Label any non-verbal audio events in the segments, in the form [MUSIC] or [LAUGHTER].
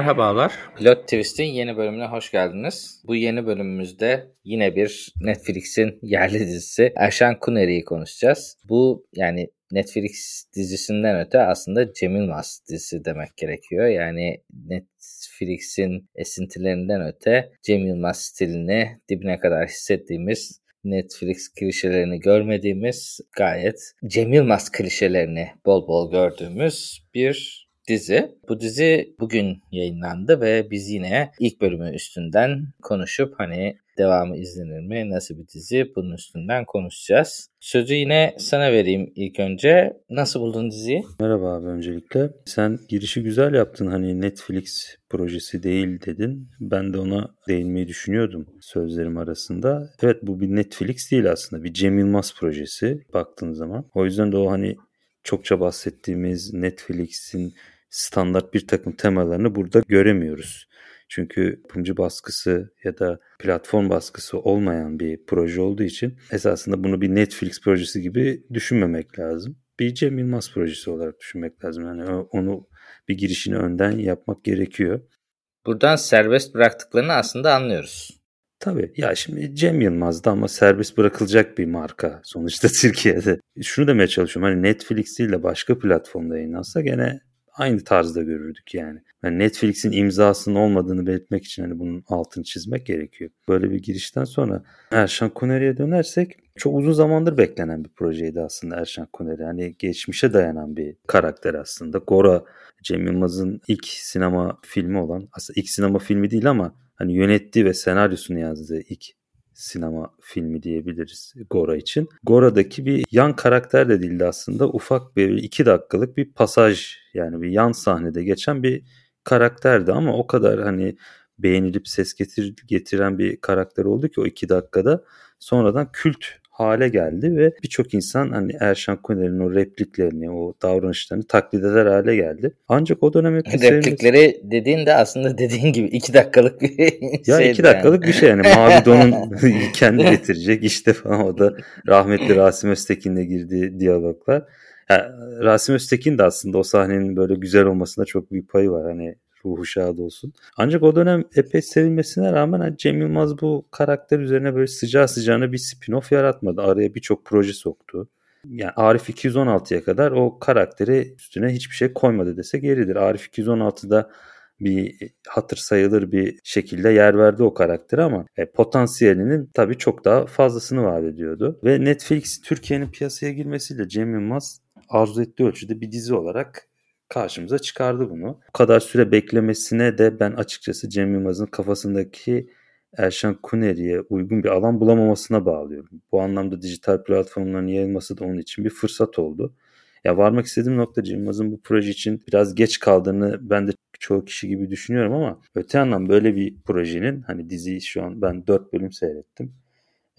Merhabalar. Plot Twist'in yeni bölümüne hoş geldiniz. Bu yeni bölümümüzde yine bir Netflix'in [LAUGHS] yerli dizisi Erşan Kuneri'yi konuşacağız. Bu yani Netflix dizisinden öte aslında Cem Yılmaz dizisi demek gerekiyor. Yani Netflix'in esintilerinden öte Cem Yılmaz stilini dibine kadar hissettiğimiz Netflix klişelerini görmediğimiz gayet Cem Yılmaz klişelerini bol bol gördüğümüz bir dizi. Bu dizi bugün yayınlandı ve biz yine ilk bölümü üstünden konuşup hani devamı izlenir mi, nasıl bir dizi bunun üstünden konuşacağız. Sözü yine sana vereyim ilk önce. Nasıl buldun diziyi? Merhaba abi öncelikle. Sen girişi güzel yaptın hani Netflix projesi değil dedin. Ben de ona değinmeyi düşünüyordum sözlerim arasında. Evet bu bir Netflix değil aslında bir Cem Yılmaz projesi baktığın zaman. O yüzden de o hani çokça bahsettiğimiz Netflix'in standart bir takım temalarını burada göremiyoruz. Çünkü yapımcı baskısı ya da platform baskısı olmayan bir proje olduğu için esasında bunu bir Netflix projesi gibi düşünmemek lazım. Bir Cem Yılmaz projesi olarak düşünmek lazım. Yani onu bir girişini önden yapmak gerekiyor. Buradan serbest bıraktıklarını aslında anlıyoruz. Tabii ya şimdi Cem Yılmaz'da ama serbest bırakılacak bir marka sonuçta [LAUGHS] Türkiye'de. Şunu demeye çalışıyorum hani Netflix değil de başka platformda yayınlansa gene aynı tarzda görürdük yani. yani Netflix'in imzasının olmadığını belirtmek için hani bunun altını çizmek gerekiyor. Böyle bir girişten sonra Erşan Kuneri'ye dönersek çok uzun zamandır beklenen bir projeydi aslında Erşan Kuneri. Hani geçmişe dayanan bir karakter aslında. Gora Cem Yılmaz'ın ilk sinema filmi olan aslında ilk sinema filmi değil ama hani yönettiği ve senaryosunu yazdığı ilk sinema filmi diyebiliriz Gora için. Gora'daki bir yan karakter de değildi aslında. Ufak bir iki dakikalık bir pasaj yani bir yan sahnede geçen bir karakterdi ama o kadar hani beğenilip ses getir, getiren bir karakter oldu ki o iki dakikada sonradan kült hale geldi ve birçok insan hani Erşan Kuner'in o repliklerini, o davranışlarını taklit eder hale geldi. Ancak o dönem [LAUGHS] replikleri sevmesi... dediğin de aslında dediğin gibi iki dakikalık bir [LAUGHS] Ya iki dakikalık yani. bir şey yani. Mavi [LAUGHS] Don'un kendi getirecek işte falan o da rahmetli Rasim Öztekin'le girdiği diyaloglar. Yani Rasim Öztekin de aslında o sahnenin böyle güzel olmasında çok büyük payı var. Hani ruhu şad olsun. Ancak o dönem epey sevilmesine rağmen hani Cem Yılmaz bu karakter üzerine böyle sıcağı sıcağına bir spin-off yaratmadı. Araya birçok proje soktu. Yani Arif 216'ya kadar o karakteri üstüne hiçbir şey koymadı dese geridir. Arif 216'da bir hatır sayılır bir şekilde yer verdi o karaktere ama e, potansiyelinin tabii çok daha fazlasını vaat ediyordu. Ve Netflix Türkiye'nin piyasaya girmesiyle Cem Yılmaz arzu ettiği ölçüde bir dizi olarak karşımıza çıkardı bunu. Bu kadar süre beklemesine de ben açıkçası Cem Yılmaz'ın kafasındaki Erşan Kuneri'ye uygun bir alan bulamamasına bağlıyorum. Bu anlamda dijital platformların yayılması da onun için bir fırsat oldu. Ya varmak istediğim nokta Cem Yılmaz'ın bu proje için biraz geç kaldığını ben de çoğu kişi gibi düşünüyorum ama öte yandan böyle bir projenin hani diziyi şu an ben 4 bölüm seyrettim.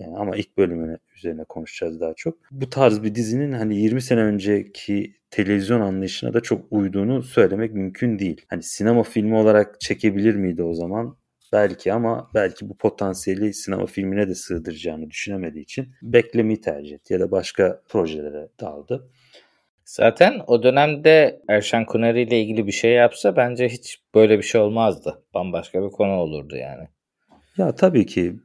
Yani ama ilk bölümüne üzerine konuşacağız daha çok. Bu tarz bir dizinin hani 20 sene önceki televizyon anlayışına da çok uyduğunu söylemek mümkün değil. Hani sinema filmi olarak çekebilir miydi o zaman? Belki ama belki bu potansiyeli sinema filmine de sığdıracağını düşünemediği için beklemeyi tercih etti ya da başka projelere daldı. Zaten o dönemde Erşan Kuneri ile ilgili bir şey yapsa bence hiç böyle bir şey olmazdı. Bambaşka bir konu olurdu yani. Ya tabii ki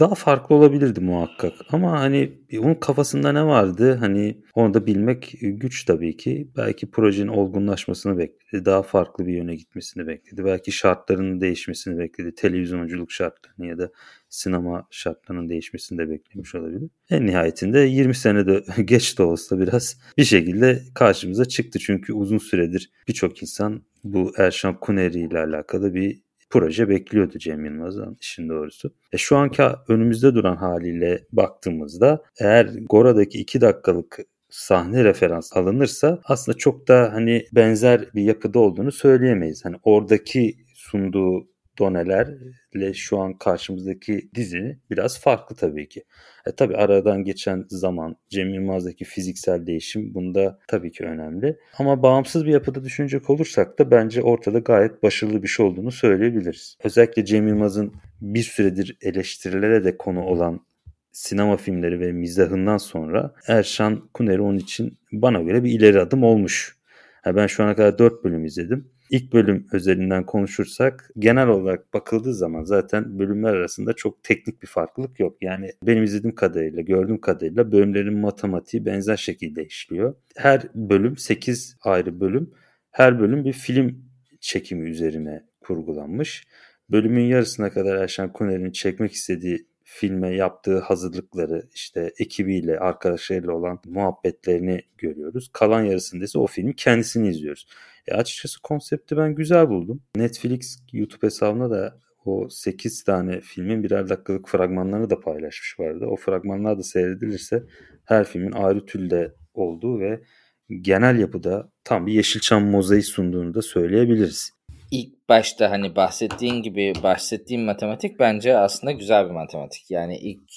daha farklı olabilirdi muhakkak. Ama hani onun kafasında ne vardı? Hani onu da bilmek güç tabii ki. Belki projenin olgunlaşmasını bekledi. Daha farklı bir yöne gitmesini bekledi. Belki şartlarının değişmesini bekledi. Televizyonculuk şartlarını ya da sinema şartlarının değişmesini de beklemiş olabilir. En nihayetinde 20 senede [LAUGHS] geç de olsa biraz bir şekilde karşımıza çıktı. Çünkü uzun süredir birçok insan bu Erşan Kuneri ile alakalı bir proje bekliyordu Cem Yılmaz'ın işin doğrusu. E şu anki önümüzde duran haliyle baktığımızda eğer Gora'daki 2 dakikalık sahne referans alınırsa aslında çok da hani benzer bir yapıda olduğunu söyleyemeyiz. Hani oradaki sunduğu donelerle şu an karşımızdaki dizi biraz farklı tabii ki. E tabii aradan geçen zaman Cem Yılmaz'daki fiziksel değişim bunda tabii ki önemli. Ama bağımsız bir yapıda düşünecek olursak da bence ortada gayet başarılı bir şey olduğunu söyleyebiliriz. Özellikle Cem Yılmaz'ın bir süredir eleştirilere de konu olan sinema filmleri ve mizahından sonra Erşan Kuneri onun için bana göre bir ileri adım olmuş. Yani ben şu ana kadar 4 bölüm izledim. İlk bölüm özelinden konuşursak genel olarak bakıldığı zaman zaten bölümler arasında çok teknik bir farklılık yok. Yani benim izlediğim kadarıyla, gördüğüm kadarıyla bölümlerin matematiği benzer şekilde işliyor. Her bölüm 8 ayrı bölüm. Her bölüm bir film çekimi üzerine kurgulanmış. Bölümün yarısına kadar Erşen Kuner'in çekmek istediği filme yaptığı hazırlıkları işte ekibiyle arkadaşlarıyla olan muhabbetlerini görüyoruz. Kalan yarısında ise o filmi kendisini izliyoruz. E açıkçası konsepti ben güzel buldum. Netflix YouTube hesabına da o 8 tane filmin birer dakikalık fragmanlarını da paylaşmış vardı. O fragmanlar da seyredilirse her filmin ayrı türde olduğu ve genel yapıda tam bir Yeşilçam mozaiği sunduğunu da söyleyebiliriz ilk başta hani bahsettiğin gibi bahsettiğim matematik bence aslında güzel bir matematik. Yani ilk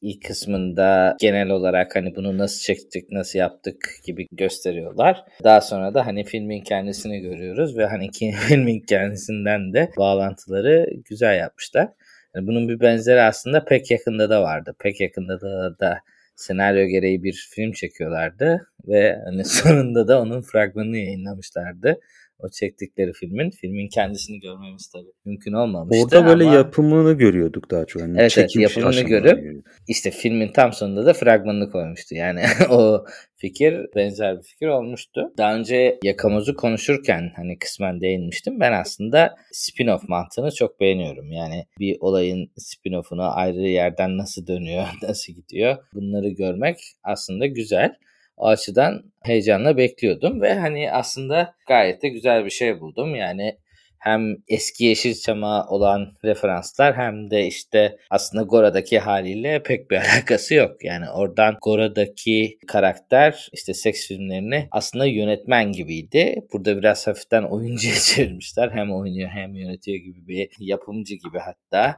ilk kısmında genel olarak hani bunu nasıl çektik, nasıl yaptık gibi gösteriyorlar. Daha sonra da hani filmin kendisini görüyoruz ve hani [LAUGHS] filmin kendisinden de bağlantıları güzel yapmışlar. Yani bunun bir benzeri aslında pek yakında da vardı. Pek yakında da, da senaryo gereği bir film çekiyorlardı ve hani [LAUGHS] sonunda da onun fragmanını yayınlamışlardı o çektikleri filmin. Filmin kendisini görmemiz tabii mümkün olmamıştı Orada böyle ama... yapımını görüyorduk daha çok. Yani evet, evet yapımını görüp işte filmin tam sonunda da fragmanını koymuştu. Yani [LAUGHS] o fikir benzer bir fikir olmuştu. Daha önce Yakamoz'u konuşurken hani kısmen değinmiştim. Ben aslında spin-off mantığını çok beğeniyorum. Yani bir olayın spin-off'una ayrı yerden nasıl dönüyor, [LAUGHS] nasıl gidiyor bunları görmek aslında güzel. O açıdan heyecanla bekliyordum ve hani aslında gayet de güzel bir şey buldum. Yani hem eski Yeşilçam'a olan referanslar hem de işte aslında Gora'daki haliyle pek bir [LAUGHS] alakası yok. Yani oradan Gora'daki karakter işte seks filmlerini aslında yönetmen gibiydi. Burada biraz hafiften oyuncuya [LAUGHS] çevirmişler. Hem oynuyor hem yönetiyor gibi bir yapımcı gibi hatta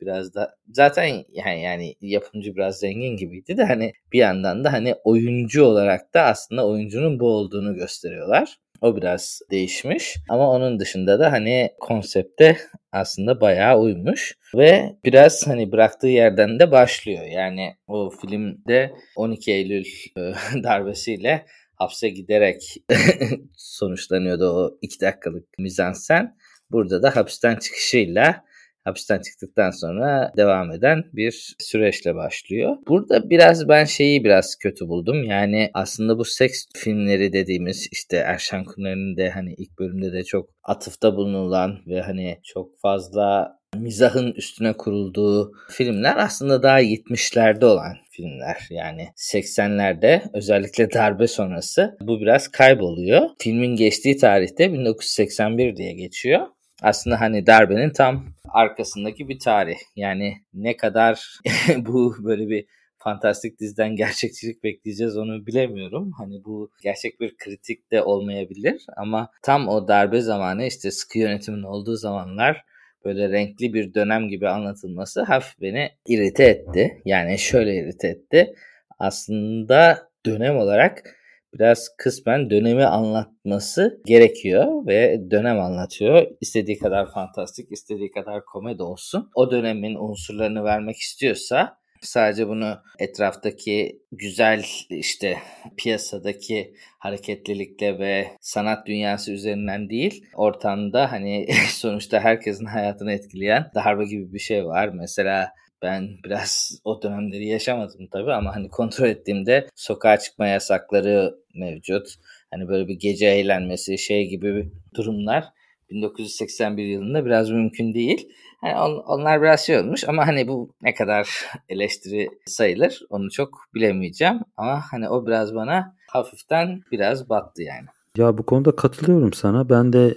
biraz da zaten yani yani yapımcı biraz zengin gibiydi de hani bir yandan da hani oyuncu olarak da aslında oyuncunun bu olduğunu gösteriyorlar. O biraz değişmiş ama onun dışında da hani konsepte aslında bayağı uymuş ve biraz hani bıraktığı yerden de başlıyor. Yani o filmde 12 Eylül e, [LAUGHS] darbesiyle hapse giderek [LAUGHS] sonuçlanıyordu o iki dakikalık mizansen. Burada da hapisten çıkışıyla hapisten çıktıktan sonra devam eden bir süreçle başlıyor. Burada biraz ben şeyi biraz kötü buldum. Yani aslında bu seks filmleri dediğimiz işte Erşan Kuner'in de hani ilk bölümde de çok atıfta bulunulan ve hani çok fazla mizahın üstüne kurulduğu filmler aslında daha 70'lerde olan filmler. Yani 80'lerde özellikle darbe sonrası bu biraz kayboluyor. Filmin geçtiği tarihte 1981 diye geçiyor aslında hani darbenin tam arkasındaki bir tarih. Yani ne kadar [LAUGHS] bu böyle bir fantastik diziden gerçekçilik bekleyeceğiz onu bilemiyorum. Hani bu gerçek bir kritik de olmayabilir ama tam o darbe zamanı işte sıkı yönetimin olduğu zamanlar böyle renkli bir dönem gibi anlatılması hafif beni irite etti. Yani şöyle irite etti. Aslında dönem olarak biraz kısmen dönemi anlatması gerekiyor ve dönem anlatıyor. İstediği kadar fantastik, istediği kadar komedi olsun. O dönemin unsurlarını vermek istiyorsa sadece bunu etraftaki güzel işte piyasadaki hareketlilikle ve sanat dünyası üzerinden değil ortamda hani [LAUGHS] sonuçta herkesin hayatını etkileyen darbe gibi bir şey var. Mesela ben [LAUGHS] biraz o dönemleri yaşamadım tabii ama hani kontrol ettiğimde sokağa çıkma yasakları mevcut. Hani böyle bir gece eğlenmesi şey gibi durumlar 1981 yılında biraz mümkün değil. Yani on, onlar biraz şey olmuş ama hani bu ne kadar [LAUGHS] eleştiri sayılır onu çok bilemeyeceğim. Ama hani o biraz bana hafiften biraz battı yani. Ya bu konuda katılıyorum sana. Ben de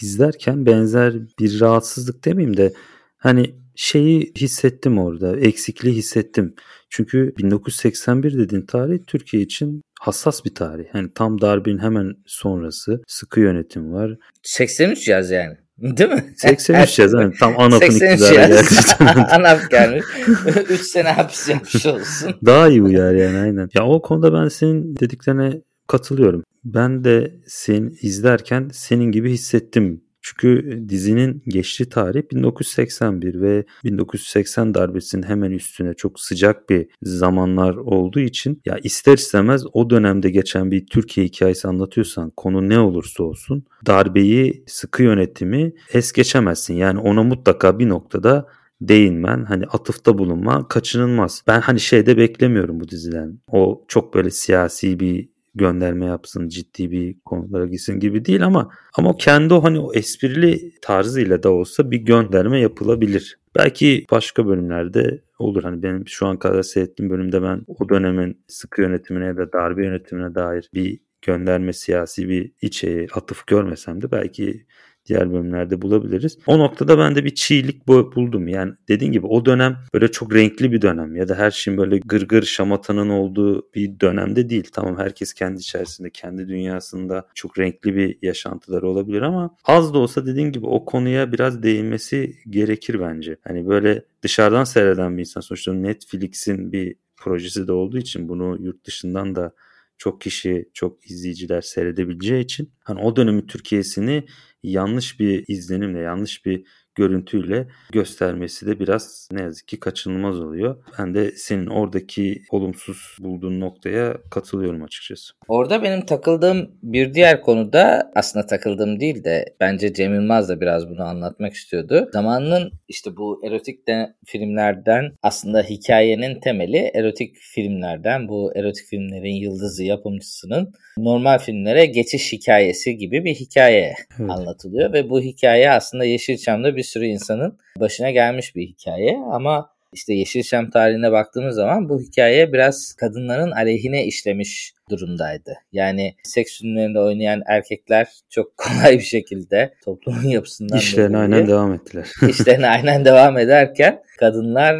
izlerken benzer bir rahatsızlık demeyeyim de hani şeyi hissettim orada. Eksikliği hissettim. Çünkü 1981 dediğin tarih Türkiye için hassas bir tarih. Yani tam darbenin hemen sonrası sıkı yönetim var. 83 yaz yani. Değil mi? 83 yaz [LAUGHS] yani tam ANAP'ın iktidara geldi. [LAUGHS] ANAP gelmiş. [LAUGHS] 3 sene hapis yapmış olsun. Daha iyi uyar yani aynen. Ya o konuda ben senin dediklerine katılıyorum. Ben de seni izlerken senin gibi hissettim Çünkü dizinin geçtiği tarih 1981 ve 1980 darbesinin hemen üstüne çok sıcak bir zamanlar olduğu için ya ister istemez o dönemde geçen bir Türkiye hikayesi anlatıyorsan konu ne olursa olsun darbeyi sıkı yönetimi es geçemezsin. Yani ona mutlaka bir noktada değinmen hani atıfta bulunma kaçınılmaz. Ben hani şeyde beklemiyorum bu diziden. O çok böyle siyasi bir gönderme yapsın, ciddi bir konulara gitsin gibi değil ama ama kendi o hani o esprili tarzıyla da olsa bir gönderme yapılabilir. Belki başka bölümlerde olur. Hani benim şu an kadar seyrettiğim bölümde ben o dönemin sıkı yönetimine ya da darbe yönetimine dair bir gönderme siyasi bir içe atıf görmesem de belki diğer bölümlerde bulabiliriz. O noktada ben de bir çiğlik buldum. Yani dediğin gibi o dönem böyle çok renkli bir dönem ya da her şeyin böyle gırgır şamatanın olduğu bir dönemde değil. Tamam herkes kendi içerisinde, kendi dünyasında çok renkli bir yaşantıları olabilir ama az da olsa dediğin gibi o konuya biraz değinmesi gerekir bence. Hani böyle dışarıdan seyreden bir insan sonuçta Netflix'in bir projesi de olduğu için bunu yurt dışından da çok kişi, çok izleyiciler seyredebileceği için hani o dönemin Türkiye'sini yanlış bir izlenimle, yanlış bir görüntüyle göstermesi de biraz ne yazık ki kaçınılmaz oluyor. Ben de senin oradaki olumsuz bulduğun noktaya katılıyorum açıkçası. Orada benim takıldığım bir diğer konuda aslında takıldığım değil de bence Cem Yılmaz da biraz bunu anlatmak istiyordu. Zamanının işte bu erotik de filmlerden aslında hikayenin temeli erotik filmlerden bu erotik filmlerin yıldızı yapımcısının normal filmlere geçiş hikayesi gibi bir hikaye evet. anlatılıyor ve bu hikaye aslında Yeşilçam'da bir sürü insanın başına gelmiş bir hikaye ama işte Yeşilçam tarihine baktığımız zaman bu hikaye biraz kadınların aleyhine işlemiş durumdaydı. Yani seks filmlerinde oynayan erkekler çok [LAUGHS] kolay bir şekilde toplumun yapısından İşlerine aynen devam ettiler. [LAUGHS] işlerine aynen devam ederken kadınlar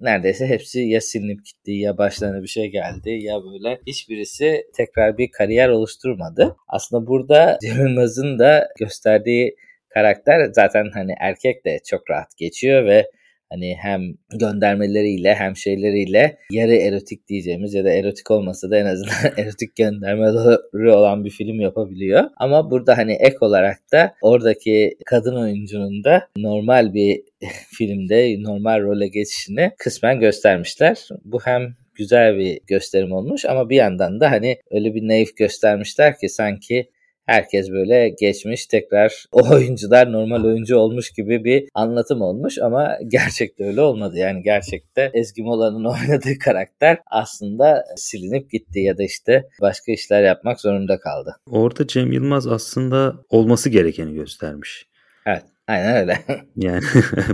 neredeyse hepsi ya silinip gitti ya başlarına bir şey geldi ya böyle hiçbirisi tekrar bir kariyer oluşturmadı. Aslında burada Cem Yılmaz'ın da gösterdiği karakter zaten hani erkek de çok rahat geçiyor ve hani hem göndermeleriyle hem şeyleriyle yarı erotik diyeceğimiz ya da erotik olmasa da en azından [LAUGHS] erotik göndermeleri olan bir film yapabiliyor. Ama burada hani ek olarak da oradaki kadın oyuncunun da normal bir [LAUGHS] filmde normal role geçişini kısmen göstermişler. Bu hem güzel bir gösterim olmuş ama bir yandan da hani öyle bir naif göstermişler ki sanki herkes böyle geçmiş tekrar [LAUGHS] o oyuncular normal oyuncu olmuş gibi bir anlatım olmuş ama [LAUGHS] gerçekte öyle olmadı. Yani gerçekte Ezgi Mola'nın [LAUGHS] oynadığı karakter aslında silinip gitti ya da işte başka işler yapmak zorunda kaldı. Orada Cem Yılmaz aslında olması gerekeni göstermiş. Evet. Aynen öyle. yani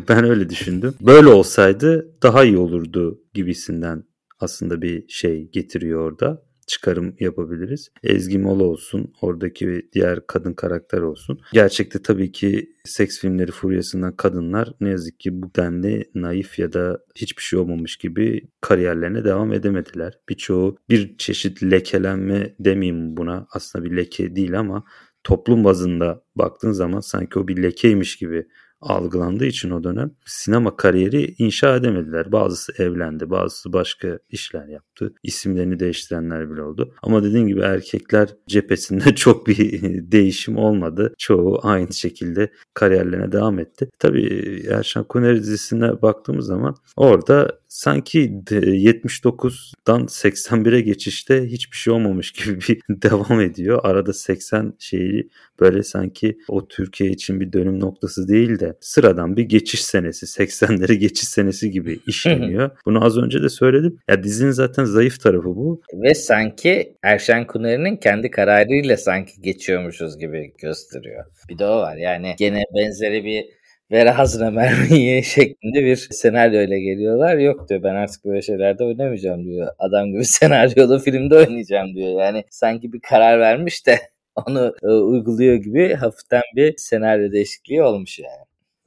ben öyle düşündüm. Böyle olsaydı daha iyi olurdu gibisinden aslında bir şey getiriyor orada çıkarım yapabiliriz. Ezgi Mola olsun, oradaki diğer kadın karakter olsun. Gerçekte tabii ki seks filmleri furyasından kadınlar ne yazık ki bu denli naif ya da hiçbir şey olmamış gibi kariyerlerine devam edemediler. Birçoğu bir çeşit lekelenme demeyeyim buna aslında bir leke değil ama toplum bazında baktığın zaman sanki o bir lekeymiş gibi algılandığı için o dönem sinema kariyeri inşa edemediler. Bazısı evlendi, bazısı başka işler yaptı. İsimlerini değiştirenler bile oldu. Ama dediğim gibi erkekler cephesinde [LAUGHS] çok bir değişim olmadı. Çoğu aynı şekilde kariyerlerine devam etti. Tabii Erşan Kuneri dizisine baktığımız zaman orada sanki 79'dan 81'e geçişte hiçbir şey olmamış gibi bir [LAUGHS] devam ediyor. Arada 80 şeyi böyle sanki o Türkiye için bir dönüm noktası değil de sıradan bir geçiş senesi [LAUGHS] 80'lere geçiş senesi gibi [LAUGHS] işleniyor. Bunu az önce de söyledim. Ya dizinin zaten zayıf tarafı bu. Ve sanki Erşen Kuneri'nin kendi kararıyla sanki geçiyormuşuz gibi gösteriyor. Bir de o var yani gene benzeri bir ver hazına mermiyi [LAUGHS] şeklinde bir senaryo ile geliyorlar. Yok diyor ben artık böyle şeylerde oynamayacağım diyor. Adam gibi senaryolu filmde oynayacağım diyor. Yani sanki bir karar vermiş de onu e, uyguluyor gibi hafiften bir senaryo değişikliği olmuş yani.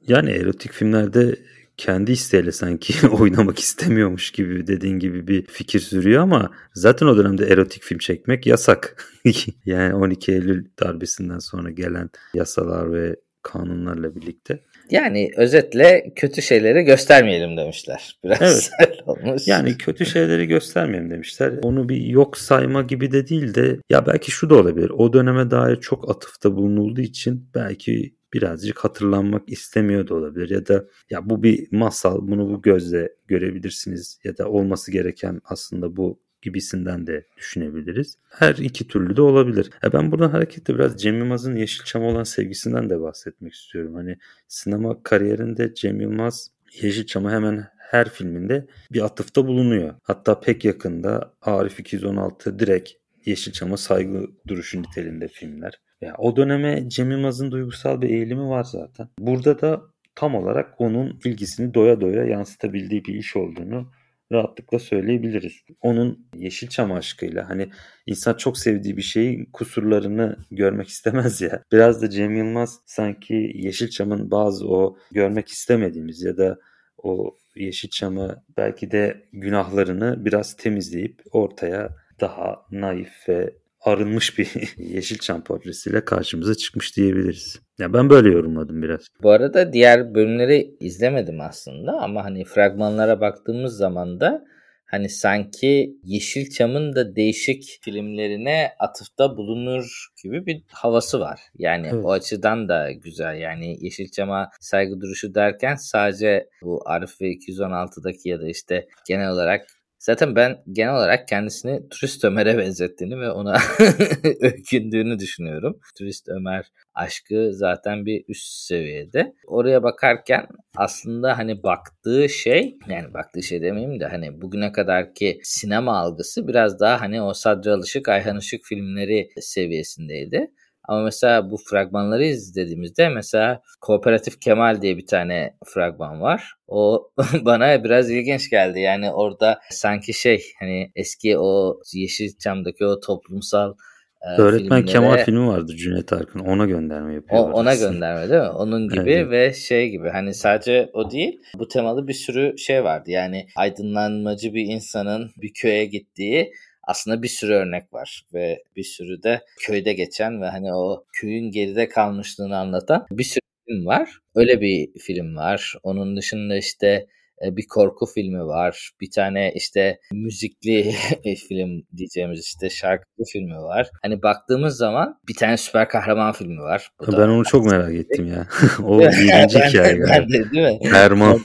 Yani erotik filmlerde kendi isteğiyle sanki [LAUGHS] oynamak istemiyormuş gibi dediğin gibi bir fikir sürüyor ama zaten o dönemde erotik film çekmek yasak. [LAUGHS] yani 12 Eylül darbesinden sonra gelen yasalar ve kanunlarla birlikte. Yani özetle kötü şeyleri göstermeyelim demişler. Biraz evet. [LAUGHS] olmuş. Yani kötü şeyleri göstermeyelim demişler. Onu bir yok sayma gibi de değil de ya belki şu da olabilir. O döneme dair çok atıfta bulunulduğu için belki birazcık hatırlanmak istemiyor da olabilir ya da ya bu bir masal bunu bu gözle görebilirsiniz ya da olması gereken aslında bu gibisinden de düşünebiliriz. Her iki türlü de olabilir. Ya ben buradan hareketle biraz Cem Yılmaz'ın Yeşilçam'a olan sevgisinden de bahsetmek istiyorum. Hani sinema kariyerinde Cem Yılmaz Yeşilçam'a hemen her filminde bir atıfta bulunuyor. Hatta pek yakında Arif 216 direkt Yeşilçam'a saygı duruşu niteliğinde filmler. Yani o döneme Cem Yılmaz'ın duygusal bir eğilimi var zaten. Burada da tam olarak onun ilgisini doya doya yansıtabildiği bir iş olduğunu rahatlıkla söyleyebiliriz. Onun Yeşilçam aşkıyla hani insan çok sevdiği bir şeyin kusurlarını görmek istemez ya. Biraz da Cem Yılmaz sanki Yeşilçam'ın bazı o görmek istemediğimiz ya da o Yeşilçam'ı belki de günahlarını biraz temizleyip ortaya daha naif ve arınmış bir [LAUGHS] Yeşilçam portresiyle karşımıza çıkmış diyebiliriz. Ya ben böyle yorumladım biraz. Bu arada diğer bölümleri izlemedim aslında ama hani fragmanlara baktığımız zaman da hani sanki Yeşilçam'ın da değişik filmlerine atıfta bulunur gibi bir havası var. Yani evet. o açıdan da güzel. Yani Yeşilçam'a saygı duruşu derken sadece bu Arif ve 216'daki ya da işte genel olarak Zaten ben genel olarak kendisini Turist Ömer'e benzettiğini ve ona [LAUGHS] öykündüğünü düşünüyorum. Turist Ömer aşkı zaten bir üst seviyede. Oraya bakarken aslında hani baktığı şey yani baktığı şey demeyeyim de hani bugüne kadarki sinema algısı biraz daha hani o Sadri Alışık, Ayhan Işık filmleri seviyesindeydi. Ama mesela bu fragmanları izlediğimizde mesela Kooperatif Kemal diye bir tane fragman var. O [LAUGHS] bana biraz ilginç geldi. Yani orada sanki şey hani eski o Yeşilçam'daki o toplumsal e, Öğretmen filmlere, Kemal filmi vardı Cüneyt Arkın. Ona gönderme yapıyor. ona gönderme değil mi? Onun gibi evet. ve şey gibi hani sadece o değil bu temalı bir sürü şey vardı. Yani aydınlanmacı bir insanın bir köye gittiği aslında bir sürü örnek var ve bir sürü de köyde geçen ve hani o köyün geride kalmışlığını anlatan bir sürü film var. Öyle bir film var. Onun dışında işte bir korku filmi var. Bir tane işte müzikli [LAUGHS] film diyeceğimiz işte şarkılı filmi var. Hani baktığımız zaman bir tane süper kahraman filmi var. Bu ben onu çok merak ettim ya. [LAUGHS] [LAUGHS] o birinci hikaye galiba. Ben de, değil mi? Erman.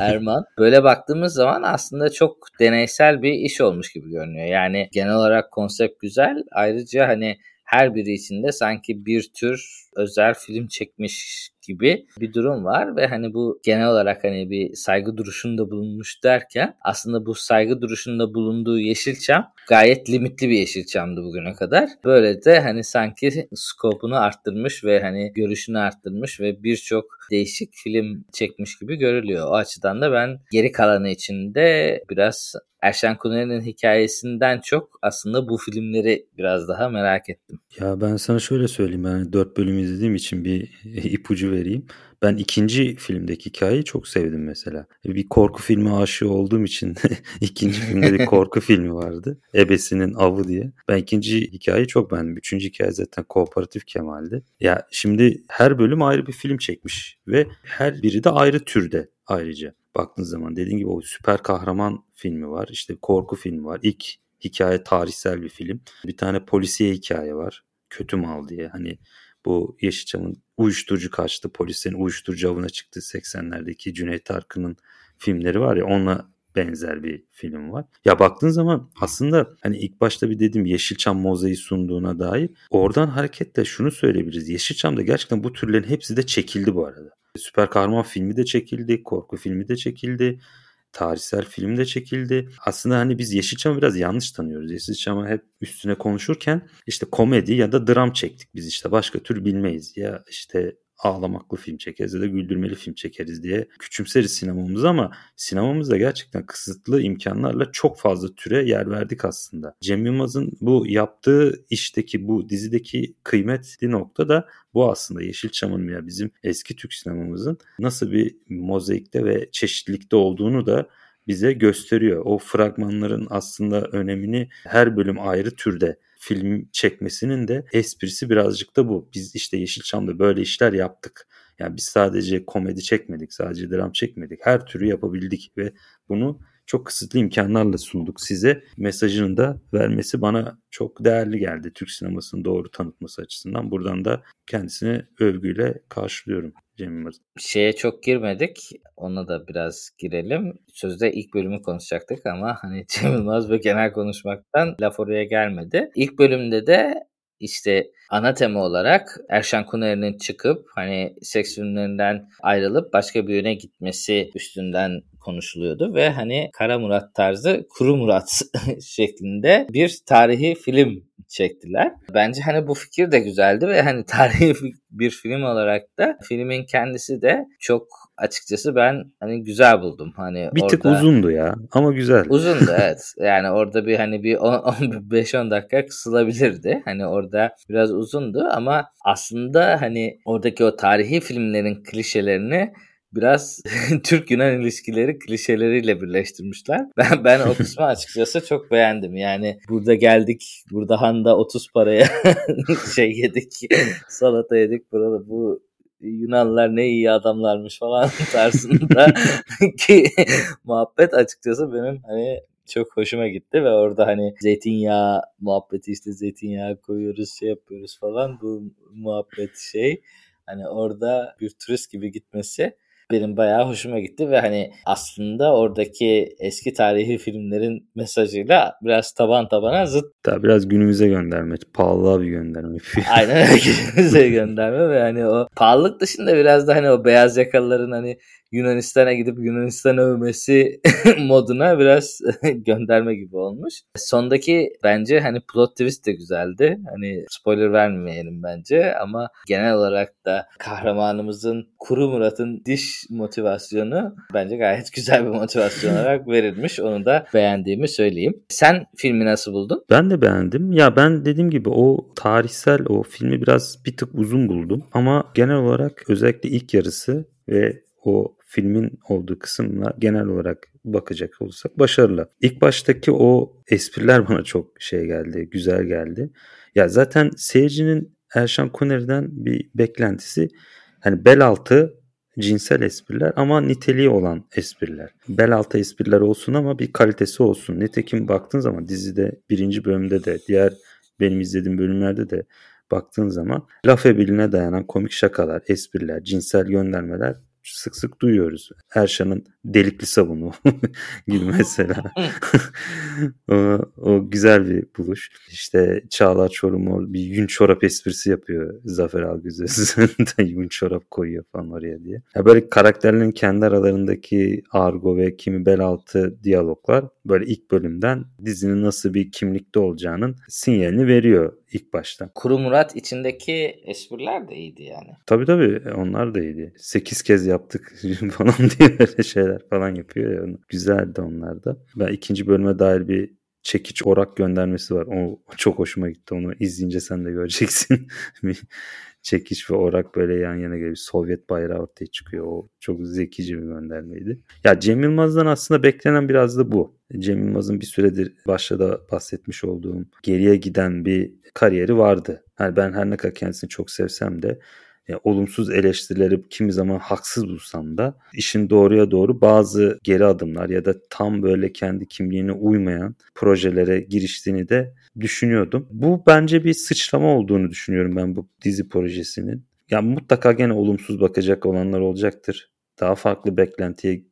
Erman. Böyle baktığımız zaman aslında çok deneysel bir iş olmuş gibi görünüyor. Yani genel olarak konsept güzel. Ayrıca hani her biri içinde sanki bir tür özel film çekmiş gibi bir durum var ve hani bu genel olarak hani bir saygı duruşunda bulunmuş derken aslında bu saygı duruşunda bulunduğu Yeşilçam gayet limitli bir Yeşilçam'dı bugüne kadar. Böyle de hani sanki skopunu arttırmış ve hani görüşünü arttırmış ve birçok değişik film çekmiş gibi görülüyor. O açıdan da ben geri kalanı içinde biraz Erşen Kuneri'nin hikayesinden çok aslında bu filmleri biraz daha merak ettim. Ya ben sana şöyle söyleyeyim. Ben dört bölüm izlediğim için bir [LAUGHS] ipucu vereyim. Ben ikinci filmdeki hikayeyi çok sevdim mesela. Bir korku filmi aşığı olduğum için [LAUGHS] ikinci filmde bir korku [LAUGHS] filmi vardı. Ebesinin Avı diye. Ben ikinci hikayeyi çok beğendim. Üçüncü hikaye zaten Kooperatif Kemal'di. Ya şimdi her bölüm ayrı bir film çekmiş ve her biri de ayrı türde ayrıca. Baktığınız zaman dediğim gibi o süper kahraman filmi var. İşte korku filmi var. İlk hikaye tarihsel bir film. Bir tane polisiye hikaye var. Kötü mal diye. Hani bu Yeşilçam'ın uyuşturucu kaçtı. Polislerin uyuşturucu avına çıktı 80'lerdeki Cüneyt Arkın'ın filmleri var ya onunla benzer bir film var. Ya baktığın zaman aslında hani ilk başta bir dedim Yeşilçam mozaiği sunduğuna dair oradan hareketle şunu söyleyebiliriz. Yeşilçam'da gerçekten bu türlerin hepsi de çekildi bu arada. Süper kahraman filmi de çekildi, korku filmi de çekildi tarihsel film de çekildi. Aslında hani biz Yeşilçam'ı biraz yanlış tanıyoruz. Yeşilçam'ı hep üstüne konuşurken işte komedi ya da dram çektik biz işte başka tür bilmeyiz. Ya işte ağlamaklı film çekeriz ya da güldürmeli film çekeriz diye küçümseriz sinemamızı ama sinemamızda gerçekten kısıtlı imkanlarla çok fazla türe yer verdik aslında. Cem Yılmaz'ın bu yaptığı işteki bu dizideki kıymetli nokta da bu aslında Yeşilçam'ın ya bizim eski Türk sinemamızın nasıl bir mozaikte ve çeşitlilikte olduğunu da bize gösteriyor. O fragmanların aslında önemini her bölüm ayrı türde film çekmesinin de esprisi birazcık da bu. Biz işte Yeşilçam'da böyle işler yaptık. Yani biz sadece komedi çekmedik, sadece dram çekmedik. Her türü yapabildik ve bunu çok kısıtlı imkanlarla sunduk size. Mesajını da vermesi bana çok değerli geldi Türk sinemasını doğru tanıtması açısından. Buradan da kendisine övgüyle karşılıyorum. Cem Yılmaz. Şeye çok girmedik. Ona da biraz girelim. Sözde ilk bölümü konuşacaktık ama hani [LAUGHS] Cem Yılmaz ve genel konuşmaktan laf oraya gelmedi. İlk bölümde de işte ana tema olarak Erşan Kuneri'nin çıkıp hani seks filmlerinden ayrılıp başka bir yöne gitmesi üstünden konuşuluyordu ve hani Kara Murat tarzı Kuru Murat [LAUGHS] şeklinde bir tarihi film çektiler. Bence hani bu fikir de güzeldi ve hani [LAUGHS] tarihi bir film olarak da filmin kendisi de çok açıkçası ben hani güzel buldum. Hani bir orada... tık uzundu ya ama güzel. Uzundu [LAUGHS] evet. Yani orada bir hani bir 5-10 [LAUGHS] dakika kısılabilirdi. Hani orada biraz uzundu ama aslında hani oradaki o tarihi filmlerin klişelerini biraz [LAUGHS] Türk-Yunan ilişkileri klişeleriyle birleştirmişler. [LAUGHS] Ben ben o kısmı açıkçası çok beğendim. Yani burada geldik, burada Handa 30 paraya [LAUGHS] şey yedik, salata yedik. Burada bu Yunanlılar ne iyi adamlarmış falan tarzında ki muhabbet açıkçası benim hani çok hoşuma gitti ve orada hani zeytinyağı muhabbeti işte zeytinyağı koyuyoruz şey yapıyoruz falan bu muhabbet şey hani orada bir turist gibi gitmesi benim bayağı hoşuma gitti ve hani aslında oradaki eski tarihi filmlerin mesajıyla biraz taban tabana zıt. Daha biraz günümüze gönderme, pahalığa bir gönderme. Aynen öyle [LAUGHS] günümüze gönderme ve hani o pahalılık dışında biraz da hani o beyaz yakalıların hani Yunanistan'a gidip Yunanistan övmesi [LAUGHS] moduna biraz [LAUGHS] gönderme gibi olmuş. Sondaki bence hani plot twist de güzeldi. Hani spoiler vermeyelim bence ama genel olarak da kahramanımızın Kuru Murat'ın diş motivasyonu bence gayet [LAUGHS] güzel bir motivasyon olarak verilmiş. Onu da beğendiğimi söyleyeyim. Sen filmi nasıl buldun? Ben de beğendim. Ya ben dediğim gibi o tarihsel o filmi biraz bir tık uzun buldum. Ama genel olarak özellikle ilk yarısı ve o filmin olduğu kısımla genel olarak bakacak olursak başarılı. İlk baştaki o espriler bana çok şey geldi, güzel geldi. Ya zaten seyircinin Erşan Kuneri'den bir beklentisi hani bel altı cinsel espriler ama niteliği olan espriler. Bel altı espriler olsun ama bir kalitesi olsun. Nitekim baktığın zaman dizide birinci bölümde de diğer benim izlediğim bölümlerde de baktığın zaman laf ebiline dayanan komik şakalar, espriler, cinsel göndermeler sık sık duyuyoruz. Erşan'ın delikli sabunu [LAUGHS] gibi mesela. [LAUGHS] o, o güzel bir buluş. İşte Çağlar Çorumor bir yün çorap esprisi yapıyor Zafer Algöz [LAUGHS] yün çorap koyuyor falan oraya diye. Ya böyle karakterlerin kendi aralarındaki argo ve kimi bel altı diyaloglar böyle ilk bölümden dizinin nasıl bir kimlikte olacağının sinyalini veriyor ilk başta. Kuru Murat içindeki espriler de iyiydi yani. Tabii tabii onlar da iyiydi. 8 kez yaptık falan diye böyle şeyler falan yapıyor ya. Güzeldi onlar da. Ben ikinci bölüme dair bir çekiç orak göndermesi var. O çok hoşuma gitti. Onu izleyince sen de göreceksin. [LAUGHS] çekiç ve orak böyle yan yana geliyor. Sovyet bayrağı ortaya çıkıyor. O çok zekice bir göndermeydi. Ya Cem Yılmaz'dan aslında beklenen biraz da bu. Cem Yılmaz'ın bir süredir başta da bahsetmiş olduğum geriye giden bir kariyeri vardı. Yani ben her ne kadar kendisini çok sevsem de e, olumsuz eleştirileri kimi zaman haksız bulsam da işin doğruya doğru bazı geri adımlar ya da tam böyle kendi kimliğine uymayan projelere giriştiğini de düşünüyordum. Bu bence bir sıçrama olduğunu düşünüyorum ben bu dizi projesinin. Ya mutlaka gene olumsuz bakacak olanlar olacaktır. Daha farklı beklentiye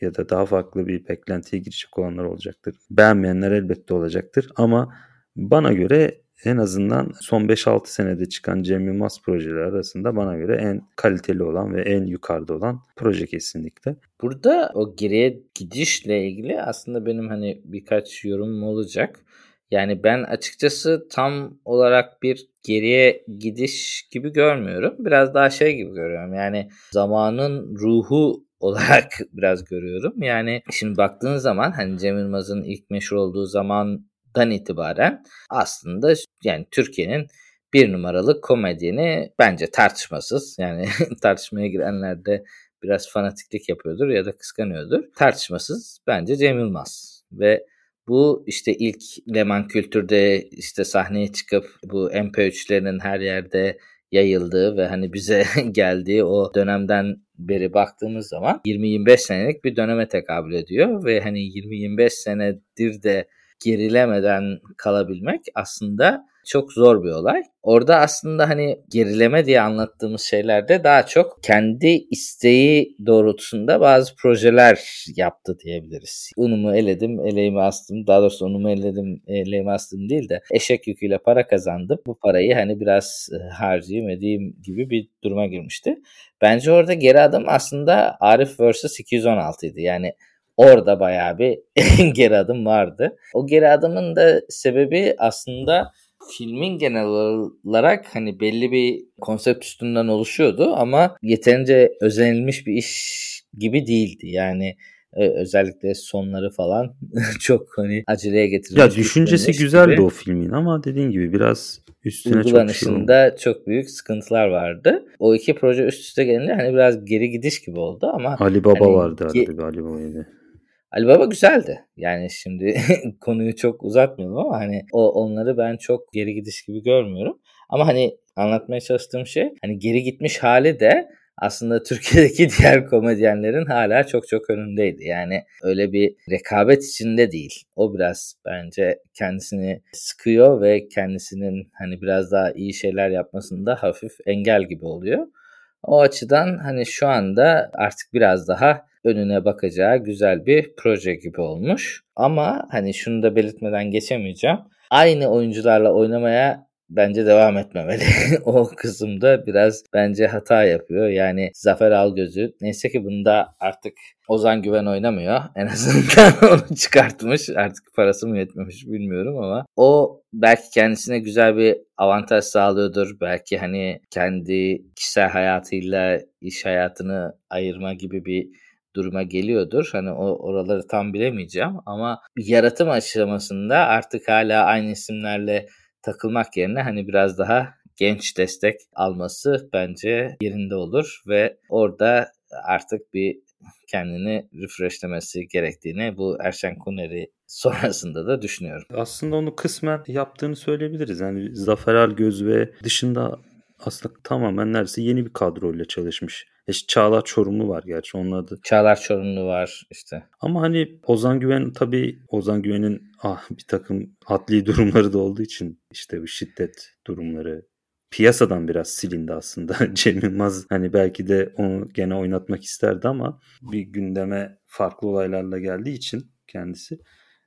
ya da daha farklı bir beklentiye girecek olanlar olacaktır. Beğenmeyenler elbette olacaktır ama bana göre en azından son 5-6 senede çıkan Cem Yılmaz projeleri arasında bana göre en kaliteli olan ve en yukarıda olan proje kesinlikle. Burada o geriye gidişle ilgili aslında benim hani birkaç yorumum olacak. Yani ben açıkçası tam olarak bir geriye gidiş gibi görmüyorum. Biraz daha şey gibi görüyorum. Yani zamanın ruhu [LAUGHS] olarak biraz görüyorum. Yani şimdi baktığın zaman hani Cem Yılmaz'ın ilk meşhur olduğu zamandan itibaren aslında yani Türkiye'nin bir numaralı komedyeni bence tartışmasız. Yani [LAUGHS] tartışmaya girenler de biraz fanatiklik yapıyordur ya da kıskanıyordur. Tartışmasız bence Cem Yılmaz. Ve bu işte ilk Leman Kültür'de işte sahneye çıkıp bu MP3'lerinin her yerde yayıldığı ve hani bize [LAUGHS] geldiği o dönemden beri baktığımız zaman 20-25 senelik bir döneme tekabül ediyor. Ve hani 20-25 senedir de gerilemeden kalabilmek aslında çok zor bir olay. Orada aslında hani gerileme diye anlattığımız şeylerde daha çok kendi isteği doğrultusunda bazı projeler yaptı diyebiliriz. Unumu eledim, eleğimi astım. Daha doğrusu unumu eledim, eleğimi astım değil de eşek yüküyle para kazandım. Bu parayı hani biraz e, harcayayım edeyim gibi bir duruma girmişti. Bence orada geri adım aslında Arif vs 216 idi. Yani orada bayağı bir [LAUGHS] geri adım vardı. O geri adımın da sebebi aslında filmin genel olarak hani belli bir konsept üstünden oluşuyordu ama yeterince özenilmiş bir iş gibi değildi. Yani e, özellikle sonları falan [LAUGHS] çok hani aceleye getirilmiş. Ya düşüncesi güzeldi gibi. o filmin ama dediğin gibi biraz üstüne çok şey çok büyük sıkıntılar vardı. O iki proje üst üste gelince hani biraz geri gidiş gibi oldu ama Ali Baba hani, vardı arada bir Ali Baba'ydı. Ali Baba güzeldi. Yani şimdi [LAUGHS] konuyu çok uzatmayalım ama hani o onları ben çok geri gidiş gibi görmüyorum. Ama hani anlatmaya çalıştığım şey hani geri gitmiş hali de aslında [LAUGHS] Türkiye'deki diğer komedyenlerin hala çok çok önündeydi. Yani öyle bir rekabet içinde değil. O biraz bence kendisini sıkıyor ve kendisinin hani biraz daha iyi şeyler yapmasında hafif engel gibi oluyor. O açıdan hani şu anda artık biraz daha önüne bakacağı güzel bir proje gibi olmuş. Ama hani şunu da belirtmeden geçemeyeceğim. Aynı oyuncularla oynamaya bence devam etmemeli. [LAUGHS] o kısımda biraz bence hata yapıyor. Yani Zafer Algöz'ü neyse ki bunda artık Ozan Güven oynamıyor. [LAUGHS] En azından onu çıkartmış. Artık parası mı yetmemiş bilmiyorum ama o belki kendisine güzel bir avantaj sağlıyordur. Belki hani kendi kişisel hayatıyla iş hayatını ayırma gibi bir duruma geliyordur. Hani o oraları tam bilemeyeceğim ama yaratım aşamasında artık hala aynı isimlerle takılmak yerine hani biraz daha genç destek alması bence yerinde olur ve orada artık bir kendini refreshlemesi gerektiğini bu Erşen Kuneri [LAUGHS] sonrasında da düşünüyorum. Aslında onu kısmen yaptığını söyleyebiliriz. Yani Zafer Algöz ve dışında aslında tamamen neredeyse yeni bir kadroyla çalışmış. İşte Çağlar Çorumlu var gerçi onun adı. Çağlar Çorumlu var işte. Ama hani Ozan Güven tabii Ozan Güven'in ah bir takım adli [LAUGHS] durumları da olduğu için işte bu şiddet durumları piyasadan biraz silindi aslında. [LAUGHS] Cem Yılmaz hani belki de onu gene oynatmak isterdi ama bir gündeme farklı olaylarla geldiği için kendisi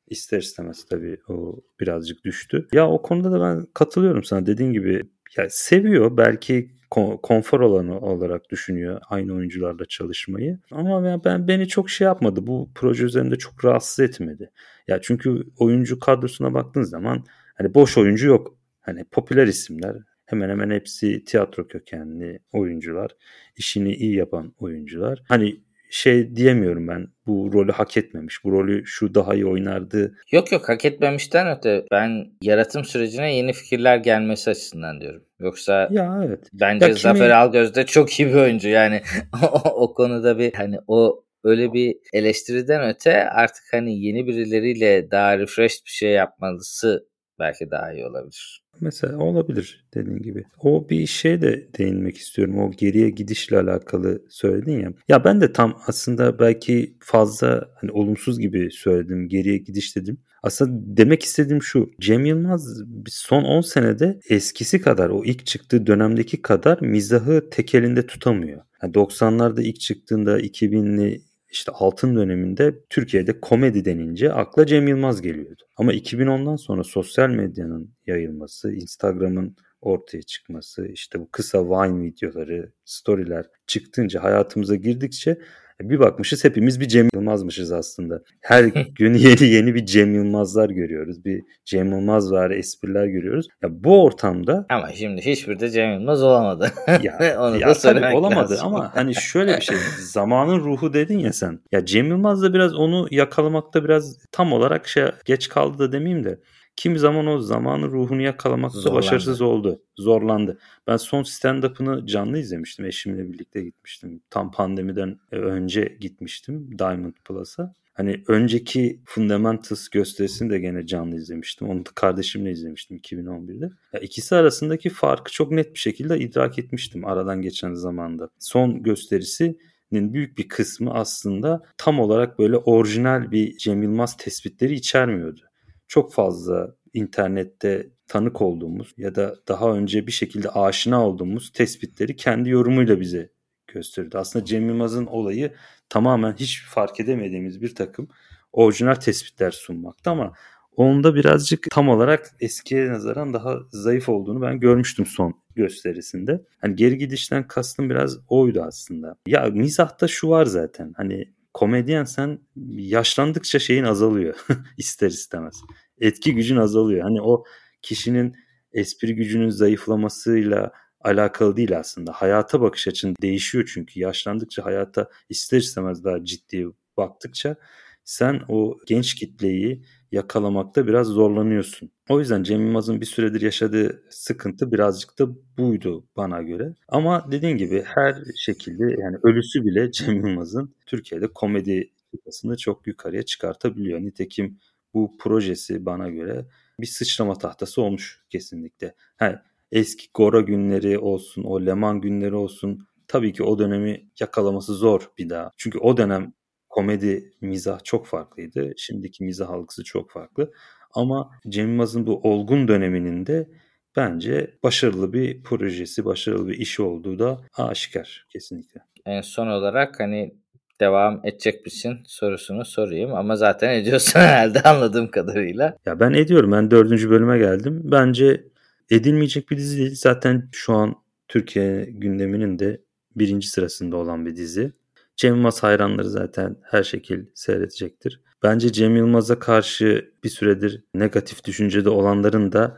ister istemez tabii o birazcık düştü. Ya o konuda da ben katılıyorum sana dediğin gibi ya seviyor belki konfor alanı olarak düşünüyor aynı oyuncularla çalışmayı. Ama ben beni çok şey yapmadı. Bu proje üzerinde çok rahatsız etmedi. Ya çünkü oyuncu kadrosuna baktığın zaman hani boş oyuncu yok. Hani popüler isimler hemen hemen hepsi tiyatro kökenli oyuncular. işini iyi yapan oyuncular. Hani şey diyemiyorum ben bu rolü hak etmemiş. Bu rolü şu daha iyi oynardı. Yok yok hak etmemişten öte ben yaratım sürecine yeni fikirler gelmesi açısından diyorum. Yoksa ya evet. bence ya kimi... Zafer Algöz de çok iyi bir oyuncu yani [LAUGHS] o, o konuda bir hani o öyle bir eleştiriden öte artık hani yeni birileriyle daha refresh bir şey yapmalısı belki daha iyi olabilir. Mesela olabilir dediğin gibi. O bir şey de değinmek istiyorum. O geriye gidişle alakalı söyledin ya. Ya ben de tam aslında belki fazla hani olumsuz gibi söyledim. Geriye gidiş dedim. Aslında demek istediğim şu. Cem Yılmaz son 10 senede eskisi kadar o ilk çıktığı dönemdeki kadar mizahı tek elinde tutamıyor. Yani 90'larda ilk çıktığında 2000'li işte altın döneminde Türkiye'de komedi denince akla Cem Yılmaz geliyordu. Ama 2010'dan sonra sosyal medyanın yayılması, Instagram'ın ortaya çıkması, işte bu kısa Vine videoları, storyler çıktığınca hayatımıza girdikçe bir bakmışız hepimiz bir Cem Yılmaz'mışız aslında. Her [LAUGHS] gün yeni yeni bir Cem Yılmazlar görüyoruz. Bir Cem Yılmaz var espriler görüyoruz. Ya bu ortamda ama şimdi hiçbir de Cem Yılmaz olamadı. ya, [LAUGHS] Onu ya da tabii olamadı lazım. ama hani şöyle bir şey [LAUGHS] zamanın ruhu dedin ya sen. Ya Cem Yılmaz da biraz onu yakalamakta biraz tam olarak şey geç kaldı da demeyeyim de Kim zaman o zamanın ruhunu yakalamakta Zorlandı. başarısız oldu. Zorlandı. Ben son stand-up'ını canlı izlemiştim. Eşimle birlikte gitmiştim. Tam pandemiden önce gitmiştim Diamond Plus'a. Hani önceki Fundamentals gösterisini de gene canlı izlemiştim. Onu da kardeşimle izlemiştim 2011'de. Ya ikisi arasındaki farkı çok net bir şekilde idrak etmiştim aradan geçen zamanda. Son gösterisi büyük bir kısmı aslında tam olarak böyle orijinal bir Cem Yılmaz tespitleri içermiyordu. Çok fazla internette tanık olduğumuz ya da daha önce bir şekilde aşina olduğumuz tespitleri kendi yorumuyla bize gösterdi. Aslında Cem Yılmaz'ın olayı tamamen hiç fark edemediğimiz bir takım orijinal tespitler sunmakta ama onda birazcık tam olarak eskiye nazaran daha zayıf olduğunu ben görmüştüm son gösterisinde. Hani geri gidişten kastım biraz oydu aslında. Ya mizahta şu var zaten. Hani komedyen sen yaşlandıkça şeyin azalıyor [LAUGHS] ister istemez. Etki gücün azalıyor. Hani o kişinin espri gücünün zayıflamasıyla alakalı değil aslında. Hayata bakış açın değişiyor çünkü yaşlandıkça hayata ister istemez daha ciddi baktıkça sen o genç kitleyi yakalamakta biraz zorlanıyorsun. O yüzden Cem Yılmaz'ın bir süredir yaşadığı sıkıntı birazcık da buydu bana göre. Ama dediğin gibi her şekilde yani ölüsü bile [LAUGHS] Cem Yılmaz'ın Türkiye'de komedi çıtasını çok yukarıya çıkartabiliyor. Nitekim bu projesi bana göre bir sıçrama tahtası olmuş kesinlikle. Ha, eski Gora günleri olsun, o Leman günleri olsun tabii ki o dönemi yakalaması zor bir daha. Çünkü o dönem komedi mizah çok farklıydı. Şimdiki mizah algısı çok farklı. Ama Cem Yılmaz'ın bu olgun döneminin de bence başarılı bir projesi, başarılı bir işi olduğu da aşikar kesinlikle. En son olarak hani devam edecek misin sorusunu sorayım ama zaten ediyorsun [LAUGHS] herhalde anladığım kadarıyla. Ya ben ediyorum. Ben dördüncü bölüme geldim. Bence edilmeyecek bir dizi değil. Zaten şu an Türkiye gündeminin de birinci sırasında olan bir dizi. Cem Yılmaz hayranları zaten her şekil seyredecektir. Bence Cem Yılmaz'a karşı bir süredir negatif düşüncede olanların da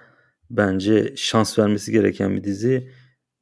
bence şans vermesi gereken bir dizi.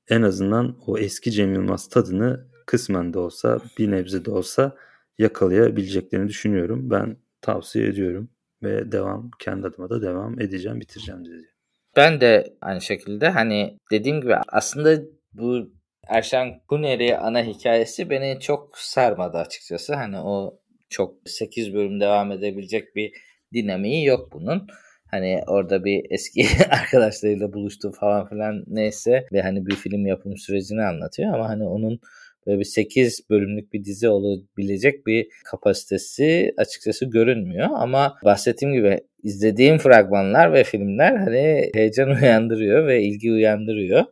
En azından o eski Cem Yılmaz tadını kısmen de olsa bir nebze de olsa yakalayabileceklerini düşünüyorum. Ben tavsiye ediyorum ve devam kendi adıma da devam edeceğim bitireceğim diziyi. Ben de aynı şekilde hani dediğim gibi aslında bu Erşen Kuneri ana hikayesi beni çok sarmadı açıkçası. Hani o çok 8 bölüm devam edebilecek bir dinamiği yok bunun. Hani orada bir eski [LAUGHS] arkadaşlarıyla buluştu falan filan neyse ve hani bir film yapım sürecini anlatıyor ama hani onun böyle bir 8 bölümlük bir dizi olabilecek bir kapasitesi açıkçası görünmüyor ama bahsettiğim gibi izlediğim fragmanlar ve filmler hani heyecan uyandırıyor ve ilgi uyandırıyor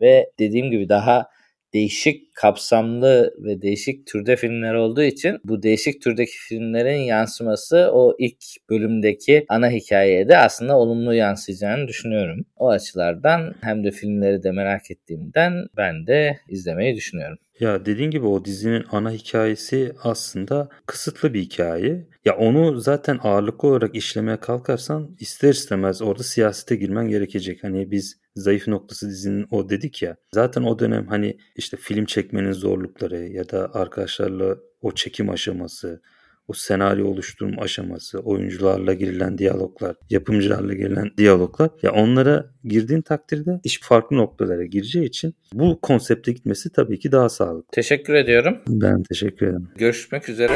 ve dediğim gibi daha değişik kapsamlı ve değişik türde filmler olduğu için bu değişik türdeki filmlerin yansıması o ilk bölümdeki ana hikayeye de aslında olumlu yansıyacağını düşünüyorum. O açılardan hem de filmleri de merak ettiğimden ben de izlemeyi düşünüyorum. Ya dediğin gibi o dizinin ana hikayesi aslında kısıtlı bir hikaye. Ya onu zaten ağırlıklı olarak işlemeye kalkarsan ister istemez orada siyasete girmen gerekecek. Hani biz zayıf noktası dizinin o dedik ya. Zaten o dönem hani işte film çekmenin zorlukları ya da arkadaşlarla o çekim aşaması, o senaryo oluşturma aşaması, oyuncularla girilen diyaloglar, yapımcılarla girilen diyaloglar ya onlara girdiğin takdirde iş farklı noktalara gireceği için bu konsepte gitmesi tabii ki daha sağlıklı. Teşekkür ediyorum. Ben teşekkür ederim. Görüşmek üzere.